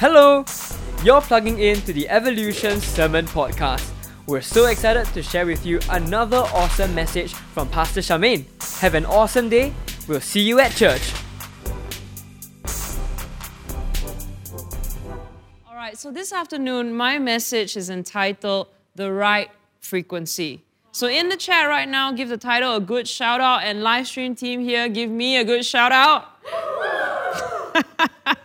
Hello! You're plugging in to the Evolution Sermon Podcast. We're so excited to share with you another awesome message from Pastor Charmaine. Have an awesome day. We'll see you at church. All right, so this afternoon, my message is entitled The Right Frequency. So, in the chat right now, give the title a good shout out, and live stream team here, give me a good shout out.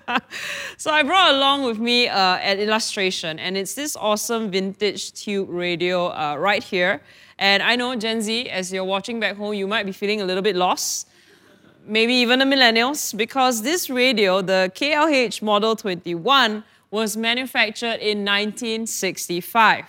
so I brought along with me uh, an illustration, and it's this awesome vintage tube radio uh, right here. And I know Gen Z, as you're watching back home, you might be feeling a little bit lost, maybe even the millennials, because this radio, the KLH Model 21, was manufactured in 1965.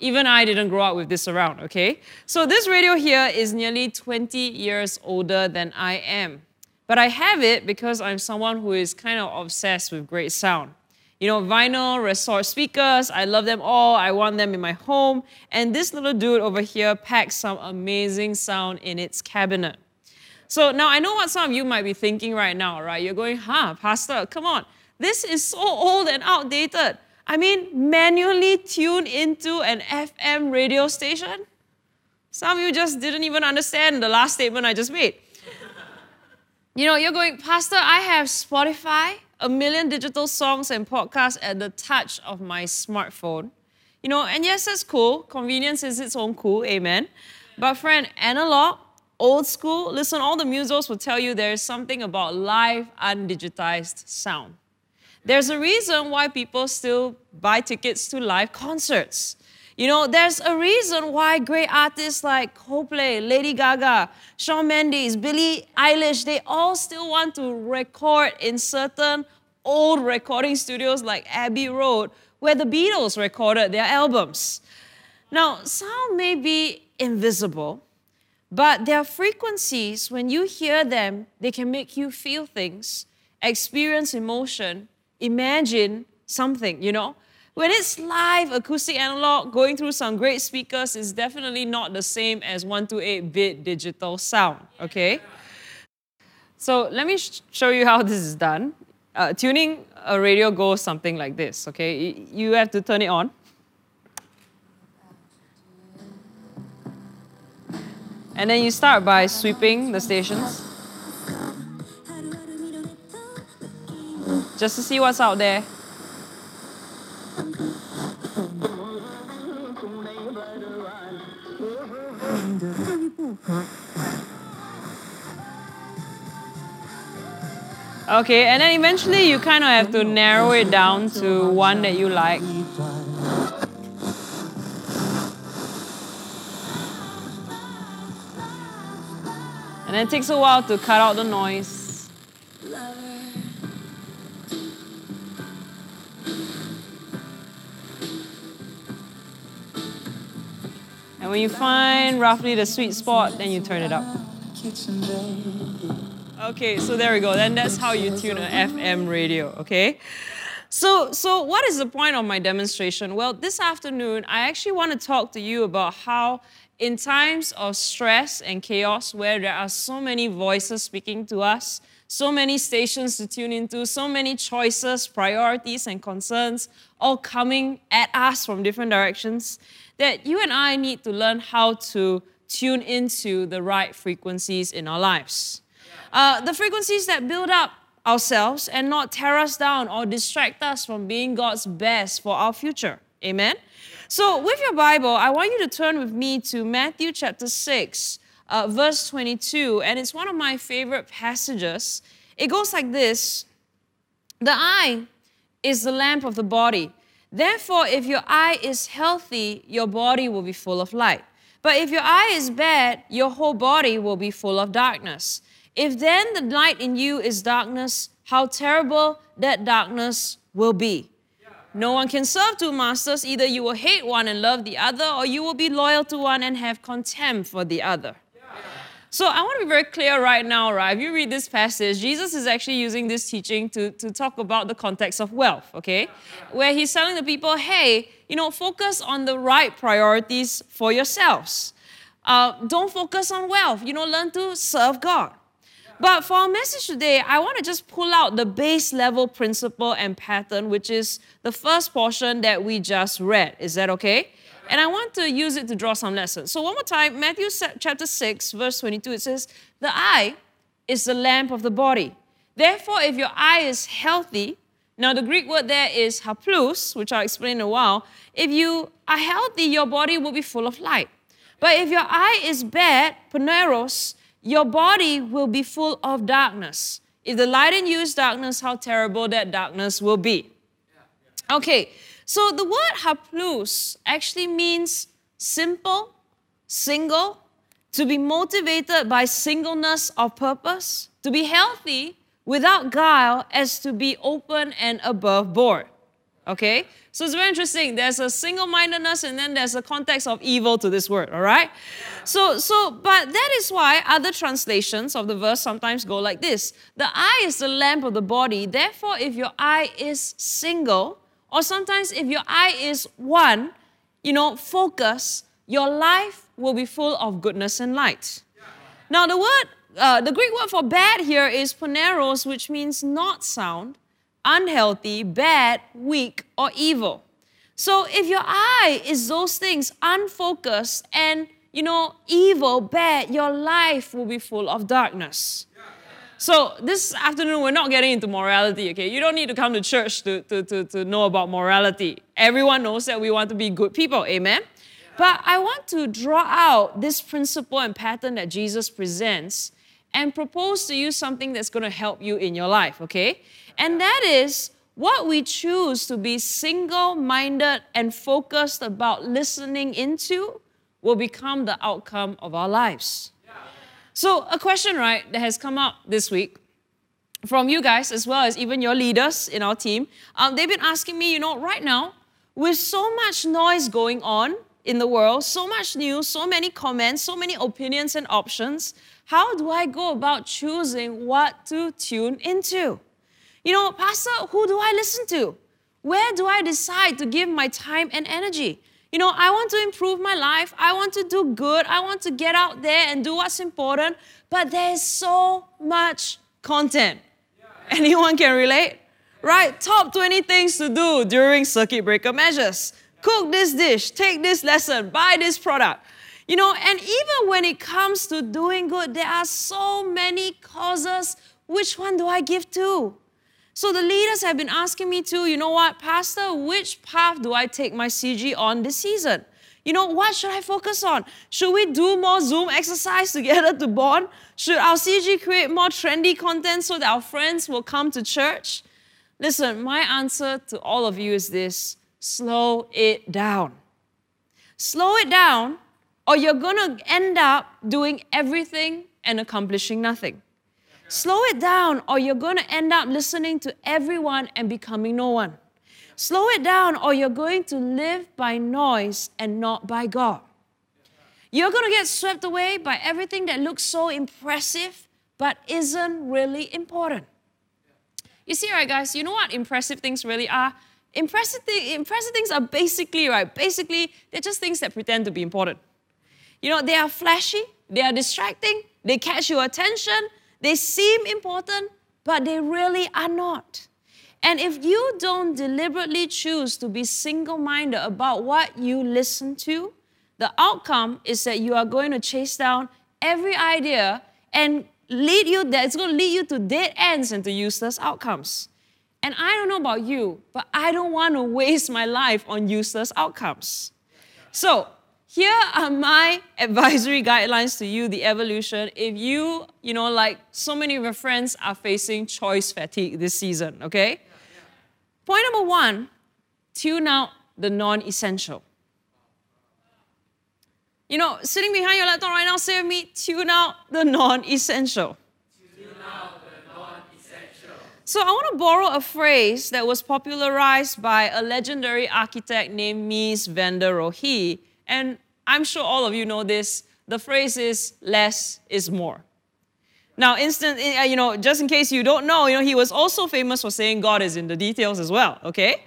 Even I didn't grow up with this around, okay? So this radio here is nearly 20 years older than I am. But I have it because I'm someone who is kind of obsessed with great sound. You know, vinyl, resort speakers, I love them all. I want them in my home. And this little dude over here packs some amazing sound in its cabinet. So now I know what some of you might be thinking right now, right? You're going, huh, Pastor, come on. This is so old and outdated. I mean, manually tune into an FM radio station? Some of you just didn't even understand the last statement I just made. You know, you're going, Pastor, I have Spotify, a million digital songs and podcasts at the touch of my smartphone. You know, and yes, it's cool. Convenience is its own cool, amen. But friend, analog, old school, listen, all the musos will tell you there is something about live, undigitized sound. There's a reason why people still buy tickets to live concerts. You know, there's a reason why great artists like Coldplay, Lady Gaga, Shawn Mendes, Billie Eilish, they all still want to record in certain old recording studios like Abbey Road, where the Beatles recorded their albums. Now, sound may be invisible, but their frequencies, when you hear them, they can make you feel things, experience emotion, imagine something, you know? When it's live, acoustic analog, going through some great speakers is definitely not the same as 128-bit digital sound, okay? So let me sh- show you how this is done. Uh, tuning a radio goes something like this, okay? You have to turn it on. And then you start by sweeping the stations. Just to see what's out there. Okay, and then eventually you kind of have to narrow it down to one that you like. And then it takes a while to cut out the noise. And when you find roughly the sweet spot, then you turn it up. Okay, so there we go. Then that's how you tune an FM radio, okay? So, so what is the point of my demonstration? Well, this afternoon, I actually want to talk to you about how in times of stress and chaos where there are so many voices speaking to us, so many stations to tune into, so many choices, priorities, and concerns all coming at us from different directions, that you and I need to learn how to tune into the right frequencies in our lives. Uh, the frequencies that build up ourselves and not tear us down or distract us from being God's best for our future. Amen? So, with your Bible, I want you to turn with me to Matthew chapter 6, uh, verse 22, and it's one of my favorite passages. It goes like this The eye is the lamp of the body. Therefore, if your eye is healthy, your body will be full of light. But if your eye is bad, your whole body will be full of darkness. If then the light in you is darkness, how terrible that darkness will be. No one can serve two masters. Either you will hate one and love the other, or you will be loyal to one and have contempt for the other. So I want to be very clear right now, right? If you read this passage, Jesus is actually using this teaching to, to talk about the context of wealth, okay? Where he's telling the people, hey, you know, focus on the right priorities for yourselves. Uh, don't focus on wealth. You know, learn to serve God. But for our message today, I want to just pull out the base level principle and pattern, which is the first portion that we just read. Is that okay? And I want to use it to draw some lessons. So, one more time, Matthew chapter 6, verse 22, it says, The eye is the lamp of the body. Therefore, if your eye is healthy, now the Greek word there is haplous, which I'll explain in a while. If you are healthy, your body will be full of light. But if your eye is bad, poneros, your body will be full of darkness. If the light in you is darkness, how terrible that darkness will be. Okay, so the word haplous actually means simple, single, to be motivated by singleness of purpose, to be healthy without guile, as to be open and above board. Okay? So it's very interesting. There's a single-mindedness and then there's a context of evil to this word, all right? So, so, but that is why other translations of the verse sometimes go like this. The eye is the lamp of the body. Therefore, if your eye is single, or sometimes if your eye is one, you know, focus, your life will be full of goodness and light. Now, the word, uh, the Greek word for bad here is poneros, which means not sound unhealthy, bad, weak, or evil. So if your eye is those things, unfocused and you know, evil, bad, your life will be full of darkness. So this afternoon, we're not getting into morality, okay? You don't need to come to church to, to, to, to know about morality. Everyone knows that we want to be good people, amen? But I want to draw out this principle and pattern that Jesus presents and propose to you something that's going to help you in your life, okay? And that is what we choose to be single minded and focused about listening into will become the outcome of our lives. So, a question, right, that has come up this week from you guys as well as even your leaders in our team, um, they've been asking me, you know, right now, with so much noise going on in the world, so much news, so many comments, so many opinions and options, how do I go about choosing what to tune into? You know, Pastor, who do I listen to? Where do I decide to give my time and energy? You know, I want to improve my life. I want to do good. I want to get out there and do what's important. But there's so much content. Anyone can relate? Right? Top 20 things to do during circuit breaker measures. Cook this dish, take this lesson, buy this product. You know, and even when it comes to doing good, there are so many causes. Which one do I give to? So the leaders have been asking me too, you know what, Pastor, which path do I take my CG on this season? You know, what should I focus on? Should we do more Zoom exercise together to bond? Should our CG create more trendy content so that our friends will come to church? Listen, my answer to all of you is this slow it down. Slow it down, or you're gonna end up doing everything and accomplishing nothing. Slow it down, or you're going to end up listening to everyone and becoming no one. Slow it down, or you're going to live by noise and not by God. You're going to get swept away by everything that looks so impressive but isn't really important. You see, right, guys, you know what impressive things really are? Impressive, th- impressive things are basically, right, basically, they're just things that pretend to be important. You know, they are flashy, they are distracting, they catch your attention, they seem important, but they really are not. And if you don't deliberately choose to be single minded about what you listen to, the outcome is that you are going to chase down every idea and lead you that it's going to lead you to dead ends and to useless outcomes. And I don't know about you, but I don't want to waste my life on useless outcomes. So here are my advisory guidelines to you, the evolution. If you, you know, like so many of your friends are facing choice fatigue this season, okay? Point number one tune out the non essential. You know, sitting behind your laptop right now, say with me, tune out the non essential. So, I want to borrow a phrase that was popularized by a legendary architect named Mies van der Rohe and I'm sure all of you know this. The phrase is less is more. Now, instant, eh, you know, just in case you don't know, you know, he was also famous for saying God is in the details as well, okay?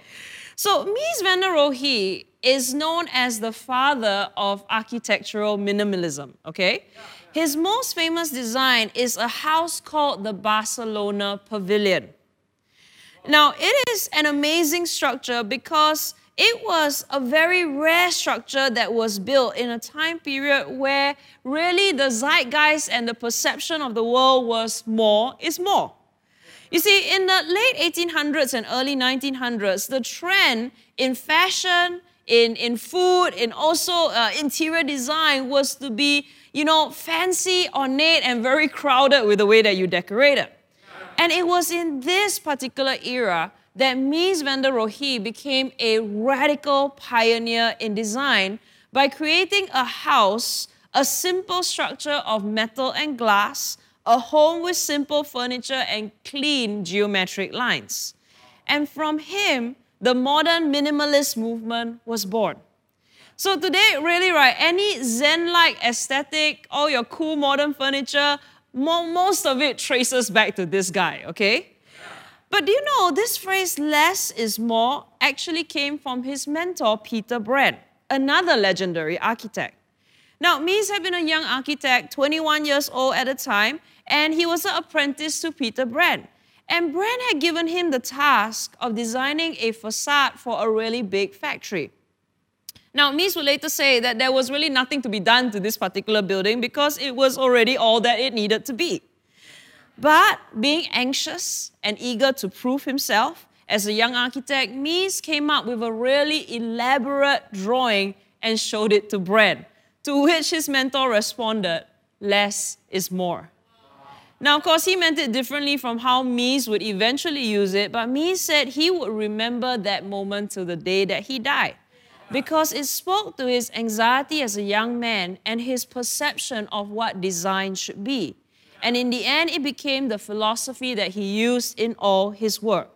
So, Mies van der Rohe is known as the father of architectural minimalism, okay? His most famous design is a house called the Barcelona Pavilion. Now, it is an amazing structure because it was a very rare structure that was built in a time period where really the zeitgeist and the perception of the world was more is more. You see, in the late 1800s and early 1900s, the trend in fashion, in, in food, in also uh, interior design was to be, you know, fancy, ornate, and very crowded with the way that you decorated. And it was in this particular era that Mies van der Rohe became a radical pioneer in design by creating a house, a simple structure of metal and glass, a home with simple furniture and clean geometric lines. And from him, the modern minimalist movement was born. So today, really, right, any Zen-like aesthetic, all your cool modern furniture, most of it traces back to this guy, okay? But do you know this phrase, less is more, actually came from his mentor, Peter Behrens, another legendary architect. Now, Mies had been a young architect, 21 years old at the time, and he was an apprentice to Peter Behrens. And Behrens had given him the task of designing a facade for a really big factory. Now, Mies would later say that there was really nothing to be done to this particular building because it was already all that it needed to be. But being anxious and eager to prove himself as a young architect, Mies came up with a really elaborate drawing and showed it to Behrens, to which his mentor responded, less is more. Now, of course, he meant it differently from how Mies would eventually use it, but Mies said he would remember that moment till the day that he died because it spoke to his anxiety as a young man and his perception of what design should be. And in the end, it became the philosophy that he used in all his work.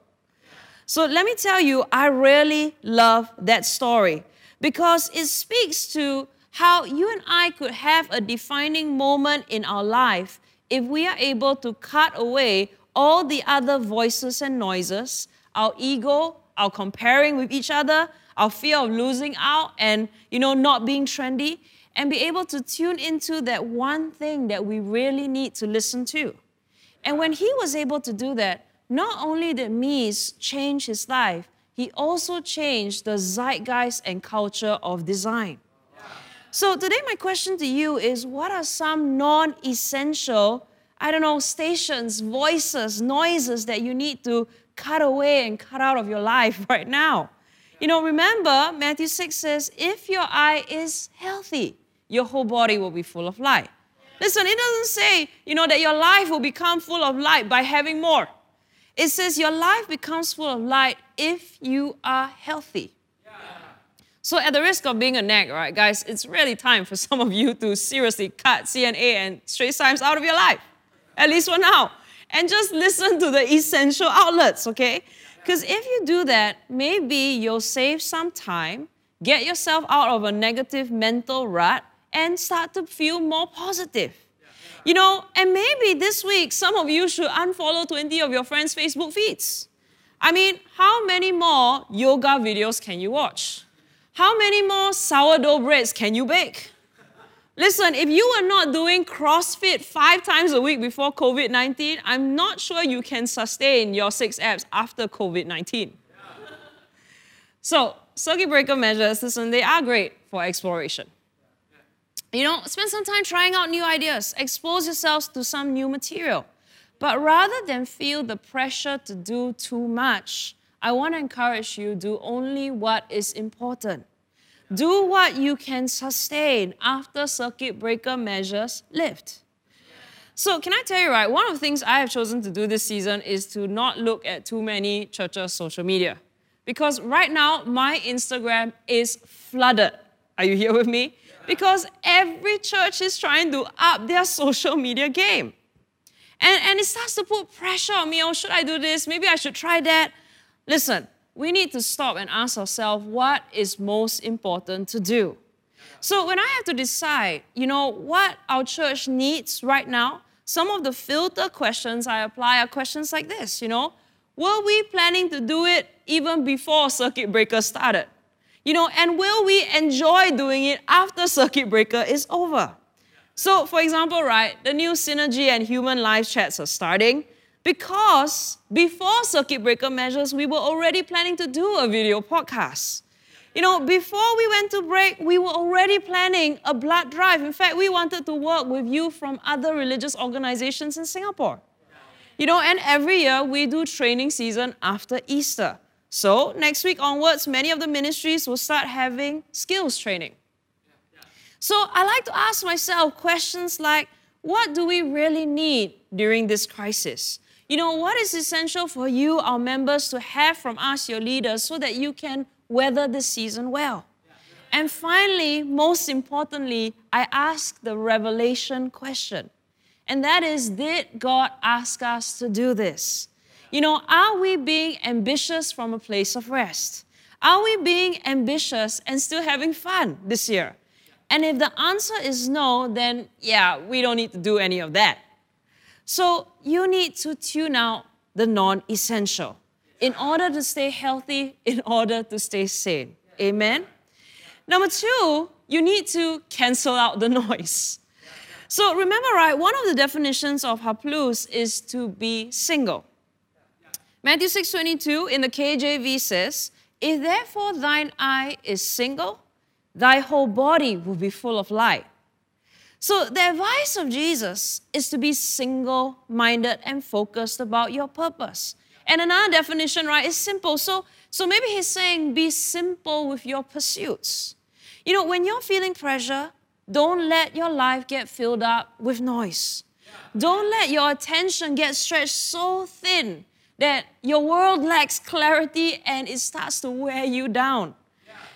So let me tell you, I really love that story because it speaks to how you and I could have a defining moment in our life if we are able to cut away all the other voices and noises, our ego, our comparing with each other, our fear of losing out and, you know, not being trendy, and be able to tune into that one thing that we really need to listen to. And when he was able to do that, not only did Mies change his life, he also changed the zeitgeist and culture of design. So today my question to you is what are some non-essential, I don't know, stations, voices, noises that you need to cut away and cut out of your life right now? You know, remember, Matthew 6 says, if your eye is healthy, your whole body will be full of light. Listen, it doesn't say, you know, that your life will become full of light by having more. It says your life becomes full of light if you are healthy. Yeah. So, at the risk of being a nag, right, guys, it's really time for some of you to seriously cut CNA and Straits Times out of your life, at least for now, and just listen to the essential outlets, okay? Because if you do that, maybe you'll save some time, get yourself out of a negative mental rut, and start to feel more positive. You know, and maybe this week some of you should unfollow 20 of your friends' Facebook feeds. I mean, how many more yoga videos can you watch? How many more sourdough breads can you bake? Listen, if you are not doing CrossFit five times a week before COVID 19, I'm not sure you can sustain your six abs after COVID 19. So, circuit breaker measures, listen, they are great for exploration. You know, spend some time trying out new ideas, expose yourselves to some new material. But rather than feel the pressure to do too much, I want to encourage you do only what is important. Do what you can sustain after circuit breaker measures lift. So, can I tell you, right? One of the things I have chosen to do this season is to not look at too many churches' social media. Because right now, my Instagram is flooded. Are you here with me? Because every church is trying to up their social media game. And, and it starts to put pressure on me. Oh, should I do this? Maybe I should try that. Listen, we need to stop and ask ourselves what is most important to do. So when I have to decide, you know, what our church needs right now, some of the filter questions I apply are questions like this, you know, were we planning to do it even before circuit breaker started? You know, and will we enjoy doing it after circuit breaker is over? So, for example, right, the new Synergy and Human Life chats are starting because before circuit breaker measures, we were already planning to do a video podcast. You know, before we went to break, we were already planning a blood drive. In fact, we wanted to work with you from other religious organizations in Singapore. You know, and every year we do training season after Easter. So, next week onwards, many of the ministries will start having skills training. So, I like to ask myself questions like what do we really need during this crisis? You know, what is essential for you, our members, to have from us, your leaders, so that you can weather the season well. And finally, most importantly, I ask the revelation question. And that is Did God ask us to do this? You know, are we being ambitious from a place of rest? Are we being ambitious and still having fun this year? And if the answer is no, then yeah, we don't need to do any of that. So you need to tune out the non essential in order to stay healthy, in order to stay sane. Amen? Number two, you need to cancel out the noise. So remember, right, one of the definitions of haplous is to be single. Matthew 6:22 in the KJV says, If therefore thine eye is single, thy whole body will be full of light. So the advice of Jesus is to be single-minded and focused about your purpose. And another definition, right, is simple. So, so maybe he's saying be simple with your pursuits. You know, when you're feeling pressure, don't let your life get filled up with noise. Don't let your attention get stretched so thin that your world lacks clarity and it starts to wear you down.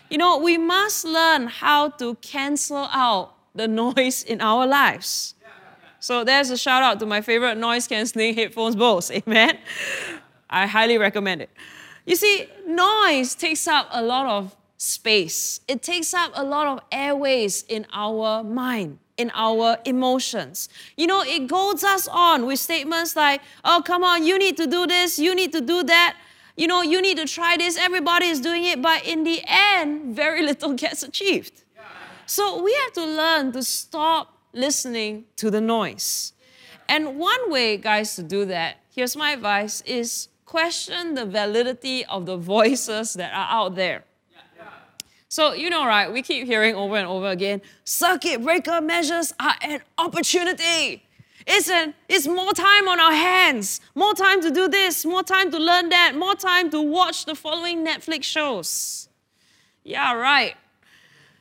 You know, we must learn how to cancel out the noise in our lives. So there's a shout out to my favorite noise cancelling headphones Bose. Amen. I highly recommend it. You see, noise takes up a lot of space, it takes up a lot of airways in our mind. In our emotions. You know, it goads us on with statements like, oh, come on, you need to do this, you need to do that, you know, you need to try this, everybody is doing it, but in the end, very little gets achieved. So we have to learn to stop listening to the noise. And one way, guys, to do that, here's my advice, is question the validity of the voices that are out there. So, you know, right, we keep hearing over and over again circuit breaker measures are an opportunity. It's, an, it's more time on our hands, more time to do this, more time to learn that, more time to watch the following Netflix shows. Yeah, right.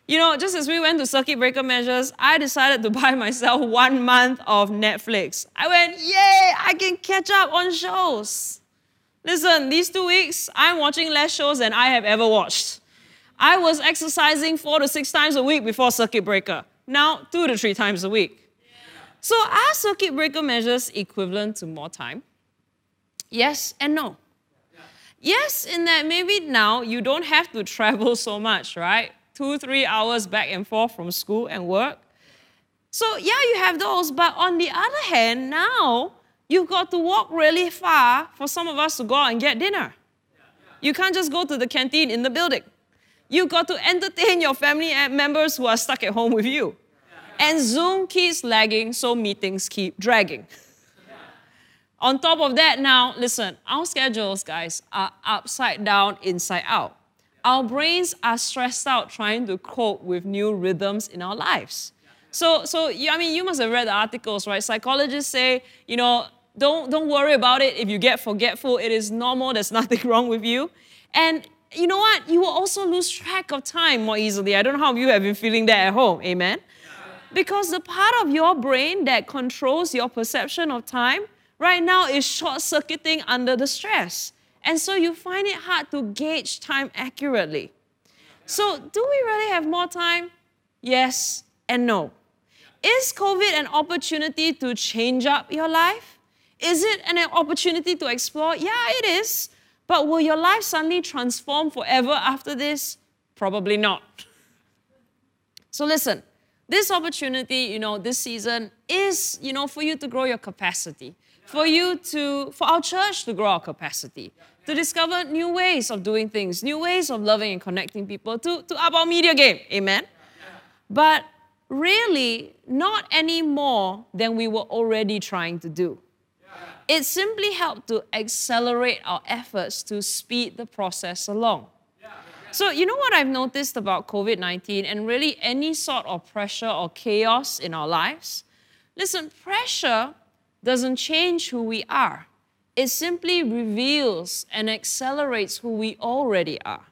You know, just as we went to circuit breaker measures, I decided to buy myself one month of Netflix. I went, yay, I can catch up on shows. Listen, these two weeks, I'm watching less shows than I have ever watched. I was exercising four to six times a week before circuit breaker. Now, two to three times a week. So, are circuit breaker measures equivalent to more time? Yes and no. Yes, in that maybe now you don't have to travel so much, right? Two, three hours back and forth from school and work. So, yeah, you have those, but on the other hand, now You've got to walk really far for some of us to go out and get dinner. You can't just go to the canteen in the building. You've got to entertain your family members who are stuck at home with you. And Zoom keeps lagging, so meetings keep dragging. On top of that, now, listen, our schedules, guys, are upside down, inside out. Our brains are stressed out trying to cope with new rhythms in our lives. So, so I mean, you must have read the articles, right? Psychologists say, you know, don't, don't worry about it if you get forgetful. It is normal. There's nothing wrong with you. And you know what? You will also lose track of time more easily. I don't know how you have been feeling that at home. Amen? Because the part of your brain that controls your perception of time right now is short circuiting under the stress. And so you find it hard to gauge time accurately. So, do we really have more time? Yes and no. Is COVID an opportunity to change up your life? Is it an opportunity to explore? Yeah, it is. But will your life suddenly transform forever after this? Probably not. So listen, this opportunity, you know, this season is, you know, for you to grow your capacity, for you to, for our church to grow our capacity, to discover new ways of doing things, new ways of loving and connecting people, to, to up our media game. Amen? But really not any more than we were already trying to do. It simply helped to accelerate our efforts to speed the process along. So, you know what I've noticed about COVID 19 and really any sort of pressure or chaos in our lives? Listen, pressure doesn't change who we are, it simply reveals and accelerates who we already are.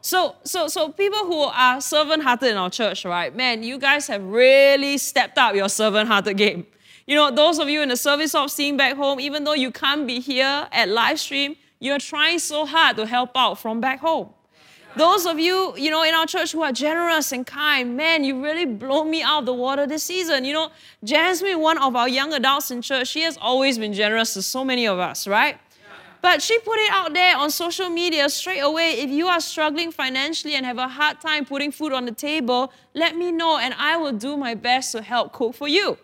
So, so, so people who are servant-hearted in our church, right? Man, you guys have really stepped up your servant-hearted game. You know, those of you in the service of seeing back home, even though you can't be here at live stream, you're trying so hard to help out from back home. Those of you, you know, in our church who are generous and kind, man, you really blown me out of the water this season. You know, Jasmine, one of our young adults in church, she has always been generous to so many of us, right? But she put it out there on social media straight away. If you are struggling financially and have a hard time putting food on the table, let me know and I will do my best to help cook for you.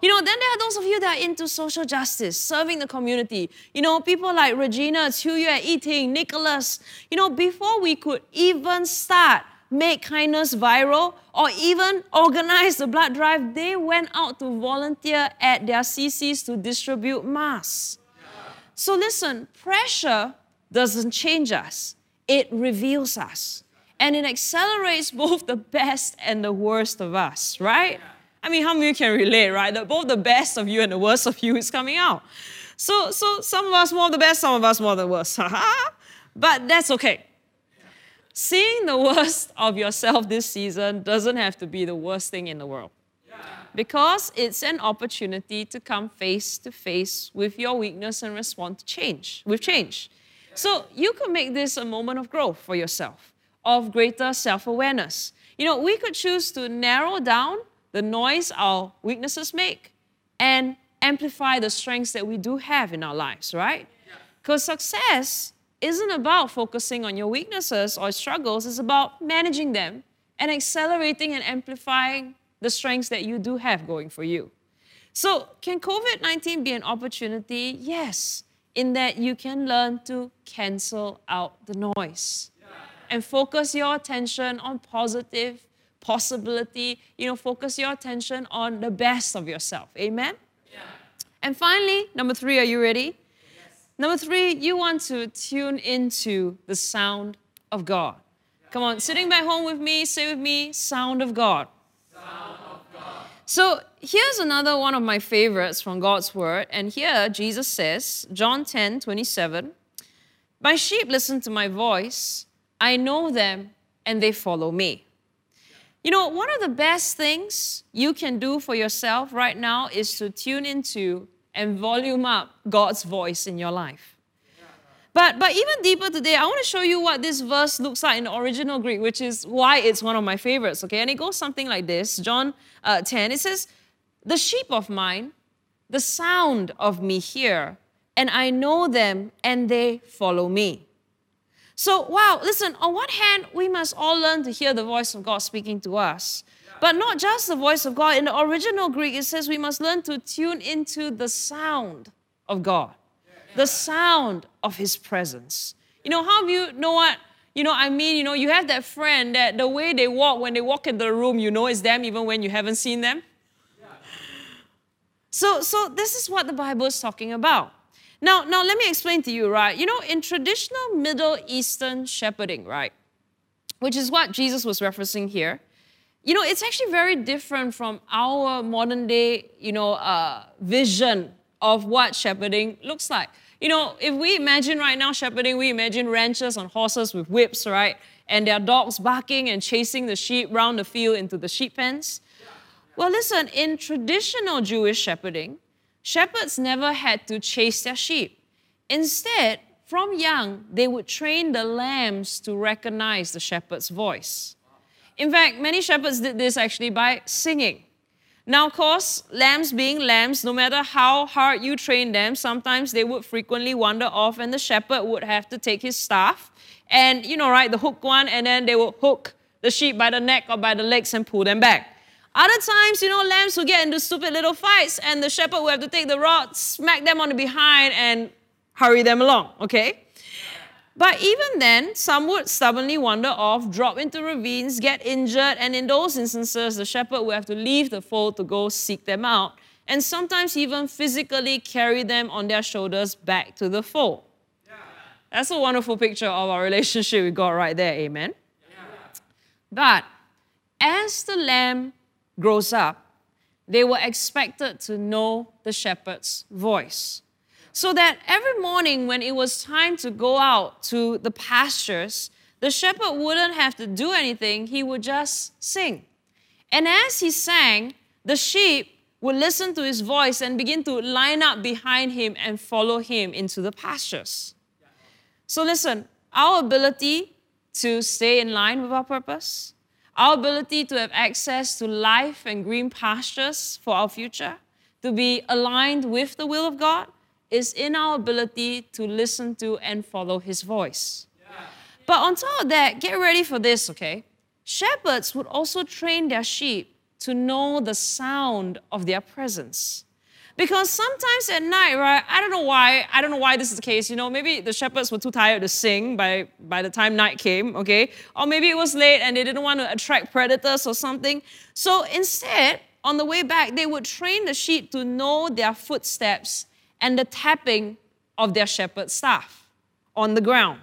You know, then there are those of you that are into social justice, serving the community. You know, people like Regina, Chu Yue, Eating, Nicholas. You know, before we could even start make kindness viral or even organize the blood drive, they went out to volunteer at their CCs to distribute masks. So listen, pressure doesn't change us, it reveals us. And it accelerates both the best and the worst of us, right? I mean, how many can relate, right? That both the best of you and the worst of you is coming out. So, so some of us more of the best, some of us more of the worst. but that's okay. Seeing the worst of yourself this season doesn't have to be the worst thing in the world because it's an opportunity to come face to face with your weakness and respond to change, with change. So you could make this a moment of growth for yourself, of greater self awareness. You know, we could choose to narrow down the noise our weaknesses make and amplify the strengths that we do have in our lives, right? Because success isn't about focusing on your weaknesses or struggles, it's about managing them and accelerating and amplifying the strengths that you do have going for you. So, can COVID 19 be an opportunity? Yes, in that you can learn to cancel out the noise and focus your attention on positive possibility. You know, focus your attention on the best of yourself. Amen? Yeah. And finally, number three, are you ready? Yes. Number three, you want to tune into the sound of God. Come on, sitting back home with me, say with me, sound of God. sound of God. So here's another one of my favorites from God's word. And here Jesus says, John 10 27, My sheep listen to my voice, I know them, and they follow me. You know, one of the best things you can do for yourself right now is to tune into and volume up God's voice in your life. But, but even deeper today, I want to show you what this verse looks like in the original Greek, which is why it's one of my favorites, okay? And it goes something like this John uh, 10, it says, The sheep of mine, the sound of me hear, and I know them, and they follow me. So, wow, listen, on one hand, we must all learn to hear the voice of God speaking to us. But not just the voice of God. In the original Greek, it says we must learn to tune into the sound of God the sound of his presence. You know, how you know what? You know, I mean, you know, you have that friend that the way they walk, when they walk in the room, you know it's them even when you haven't seen them. So, so this is what the Bible is talking about. Now, now let me explain to you, right? You know, in traditional Middle Eastern shepherding, right, which is what Jesus was referencing here, you know, it's actually very different from our modern day, you know, uh, vision of what shepherding looks like. You know, if we imagine right now shepherding, we imagine ranchers on horses with whips, right? And their dogs barking and chasing the sheep round the field into the sheep pens. Well, listen, in traditional Jewish shepherding, shepherds never had to chase their sheep. Instead, from young, they would train the lambs to recognize the shepherd's voice. In fact, many shepherds did this actually by singing. Now, of course, lambs being lambs, no matter how hard you train them, sometimes they would frequently wander off, and the shepherd would have to take his staff and, you know, right, the hook one, and then they would hook the sheep by the neck or by the legs and pull them back. Other times, you know, lambs will get into stupid little fights, and the shepherd will have to take the rod, smack them on the behind, and hurry them along, okay? But even then, some would stubbornly wander off, drop into ravines, get injured, and in those instances, the shepherd would have to leave the fold to go seek them out, and sometimes even physically carry them on their shoulders back to the fold. Yeah. That's a wonderful picture of our relationship with God right there, amen? Yeah. But as the lamb grows up, they were expected to know the shepherd's voice so that every morning when it was time to go out to the pastures, the shepherd wouldn't have to do anything, he would just sing. And as he sang, the sheep would listen to his voice and begin to line up behind him and follow him into the pastures. So, listen, our ability to stay in line with our purpose, our ability to have access to life and green pastures for our future, to be aligned with the will of God, is in our ability to listen to and follow his voice. Yeah. But on top of that, get ready for this, okay? Shepherds would also train their sheep to know the sound of their presence. Because sometimes at night, right, I don't know why, I don't know why this is the case. You know, maybe the shepherds were too tired to sing by, by the time night came, okay? Or maybe it was late and they didn't want to attract predators or something. So instead, on the way back, they would train the sheep to know their footsteps and the tapping of their shepherd staff on the ground.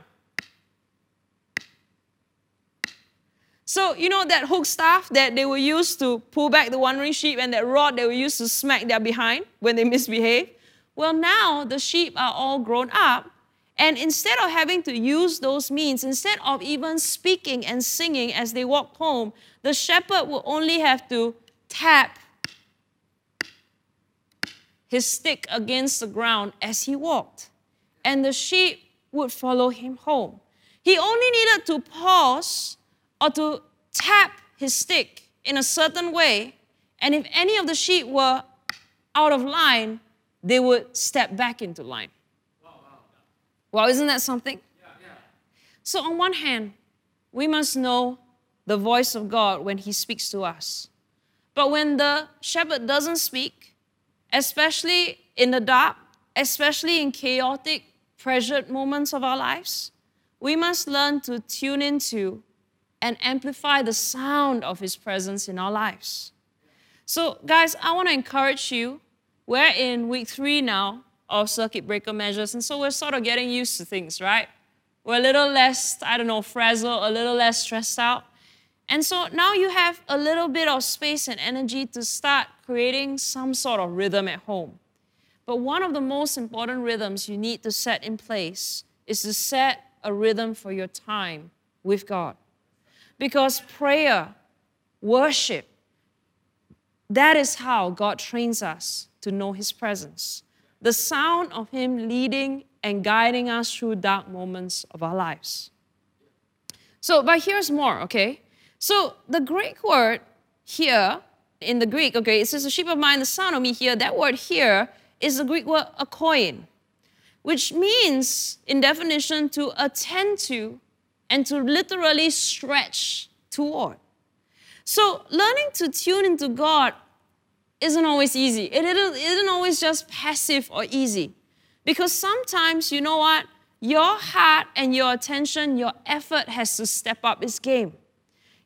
So, you know that hook staff that they will use to pull back the wandering sheep and that rod they will use to smack their behind when they misbehave? Well, now the sheep are all grown up, and instead of having to use those means, instead of even speaking and singing as they walk home, the shepherd will only have to tap his stick against the ground as he walked, and the sheep would follow him home. He only needed to pause or to tap his stick in a certain way, and if any of the sheep were out of line, they would step back into line. Well, isn't that something? So, on one hand, we must know the voice of God when He speaks to us. But when the shepherd doesn't speak, especially in the dark, especially in chaotic, pressured moments of our lives, we must learn to tune into and amplify the sound of His presence in our lives. So, guys, I want to encourage you. We're in week three now of circuit breaker measures, and so we're sort of getting used to things, right? We're a little less, I don't know, frazzled, a little less stressed out. And so now you have a little bit of space and energy to start creating some sort of rhythm at home. But one of the most important rhythms you need to set in place is to set a rhythm for your time with God. Because prayer, worship, that is how God trains us to know His presence. The sound of Him leading and guiding us through dark moments of our lives. So, but here's more, okay? So the Greek word hear in the Greek, okay, it says a sheep of mine, the son of me here. That word here is the Greek word akouein, which means, in definition, to attend to and to literally stretch toward. So learning to tune into God isn't always easy. It isn't, always just passive or easy. Because sometimes, you know what? Your heart and your attention, your effort has to step up its game.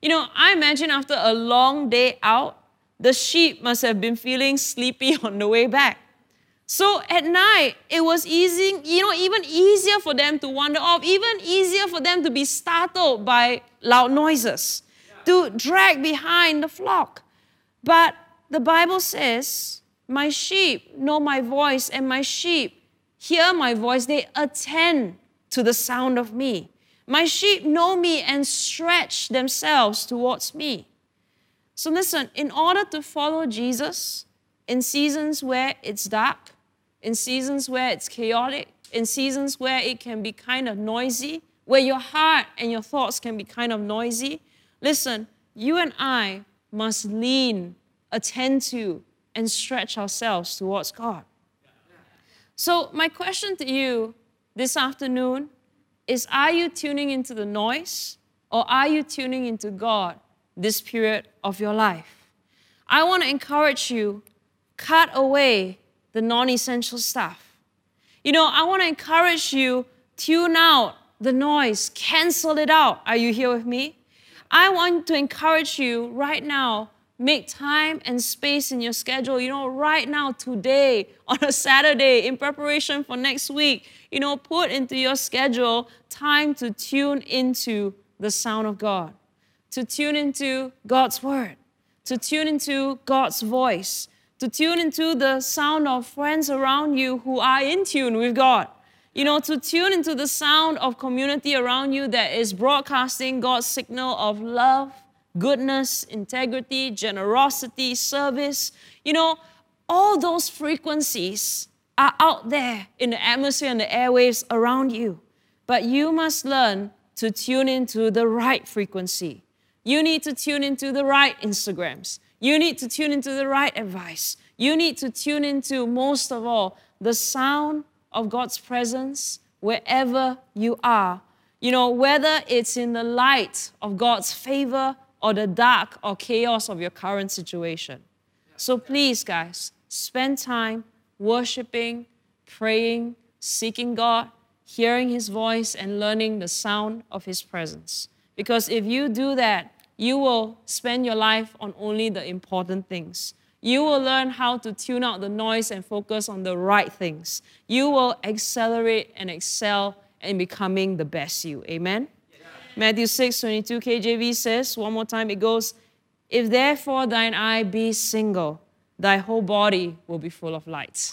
You know, I imagine after a long day out, the sheep must have been feeling sleepy on the way back. So at night, it was easy, you know, even easier for them to wander off, even easier for them to be startled by loud noises, to drag behind the flock. But the Bible says, My sheep know my voice, and my sheep hear my voice. They attend to the sound of me. My sheep know me and stretch themselves towards me. So, listen, in order to follow Jesus in seasons where it's dark, in seasons where it's chaotic, in seasons where it can be kind of noisy, where your heart and your thoughts can be kind of noisy, listen, you and I must lean, attend to, and stretch ourselves towards God. So, my question to you this afternoon is are you tuning into the noise or are you tuning into God this period of your life? I want to encourage you cut away the non essential stuff. You know, I want to encourage you tune out the noise, cancel it out. Are you here with me? I want to encourage you right now make time and space in your schedule. You know, right now, today, on a Saturday, in preparation for next week, you know, put into your schedule time to tune into the sound of God, to tune into God's word, to tune into God's voice, to tune into the sound of friends around you who are in tune with God. You know, to tune into the sound of community around you that is broadcasting God's signal of love, goodness, integrity, generosity, service. You know, all those frequencies are out there in the atmosphere and the airwaves around you. But you must learn to tune into the right frequency. You need to tune into the right Instagrams. You need to tune into the right advice. You need to tune into, most of all, the sound of God's presence wherever you are. You know, whether it's in the light of God's favor or the dark or chaos of your current situation. So please, guys, spend time worshiping, praying, seeking God, hearing His voice, and learning the sound of His presence. Because if you do that, you will spend your life on only the important things. You will learn how to tune out the noise and focus on the right things. You will accelerate and excel in becoming the best you. Amen? Matthew 6 22 KJV says, one more time, it goes, If therefore thine eye be single, thy whole body will be full of light.